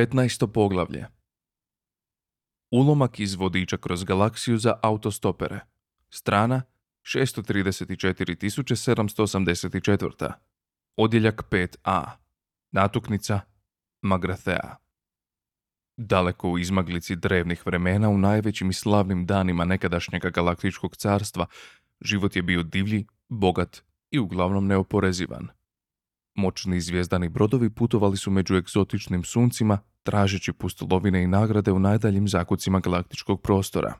15. poglavlje Ulomak iz vodiča kroz galaksiju za autostopere. Strana 634.784. Odjeljak 5a. Natuknica Magrathea. Daleko u izmaglici drevnih vremena u najvećim i slavnim danima nekadašnjega galaktičkog carstva život je bio divlji, bogat i uglavnom neoporezivan. Moćni zvijezdani brodovi putovali su među egzotičnim suncima, tražeći pustolovine i nagrade u najdaljim zakucima galaktičkog prostora.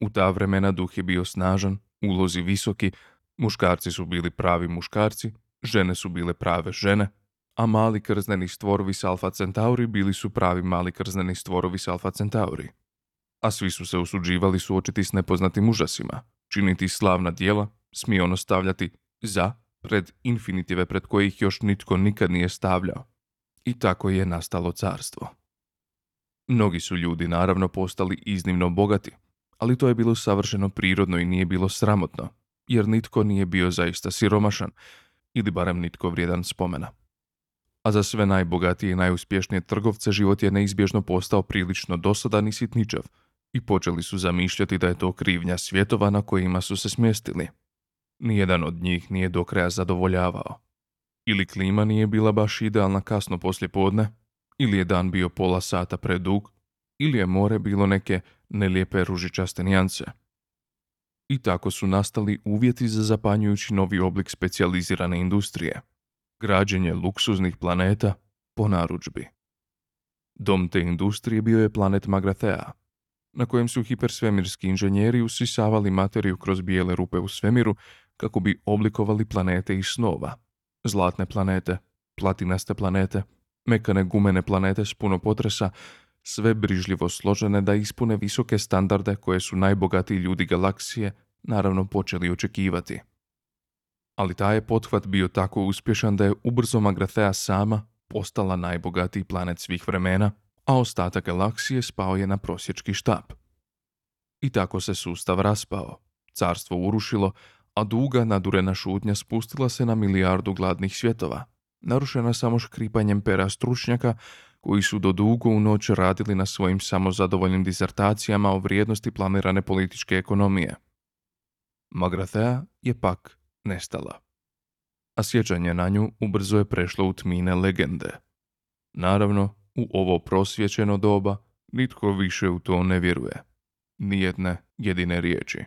U ta vremena duh je bio snažan, ulozi visoki, muškarci su bili pravi muškarci, žene su bile prave žene, a mali krzneni stvorovi s Alfa Centauri bili su pravi mali krzneni stvorovi s Alfa Centauri. A svi su se usuđivali suočiti s nepoznatim užasima, činiti slavna dijela, smijono stavljati za pred infinitive pred kojih još nitko nikad nije stavljao. I tako je nastalo carstvo. Mnogi su ljudi naravno postali iznimno bogati, ali to je bilo savršeno prirodno i nije bilo sramotno, jer nitko nije bio zaista siromašan, ili barem nitko vrijedan spomena. A za sve najbogatije i najuspješnije trgovce život je neizbježno postao prilično dosadan i sitničav i počeli su zamišljati da je to krivnja svjetova na kojima su se smjestili. Nijedan od njih nije do kraja zadovoljavao. Ili klima nije bila baš idealna kasno poslje podne, ili je dan bio pola sata predug, ili je more bilo neke nelijepe ružičaste nijance. I tako su nastali uvjeti za zapanjujući novi oblik specijalizirane industrije. Građenje luksuznih planeta po narudžbi. Dom te industrije bio je planet Magrathea, na kojem su hipersvemirski inženjeri usisavali materiju kroz bijele rupe u svemiru kako bi oblikovali planete iz snova. Zlatne planete, platinaste planete, mekane gumene planete s puno potresa, sve brižljivo složene da ispune visoke standarde koje su najbogatiji ljudi galaksije naravno počeli očekivati. Ali taj je pothvat bio tako uspješan da je ubrzo Magrathea sama postala najbogatiji planet svih vremena, a ostatak galaksije spao je na prosječki štap. I tako se sustav raspao, carstvo urušilo, a duga nadurena šutnja spustila se na milijardu gladnih svjetova, narušena samo škripanjem pera stručnjaka koji su do dugo u noć radili na svojim samozadovoljnim disertacijama o vrijednosti planirane političke ekonomije. Magrathea je pak nestala. A sjećanje na nju ubrzo je prešlo u tmine legende. Naravno, u ovo prosvjećeno doba nitko više u to ne vjeruje. Nijedne jedine riječi.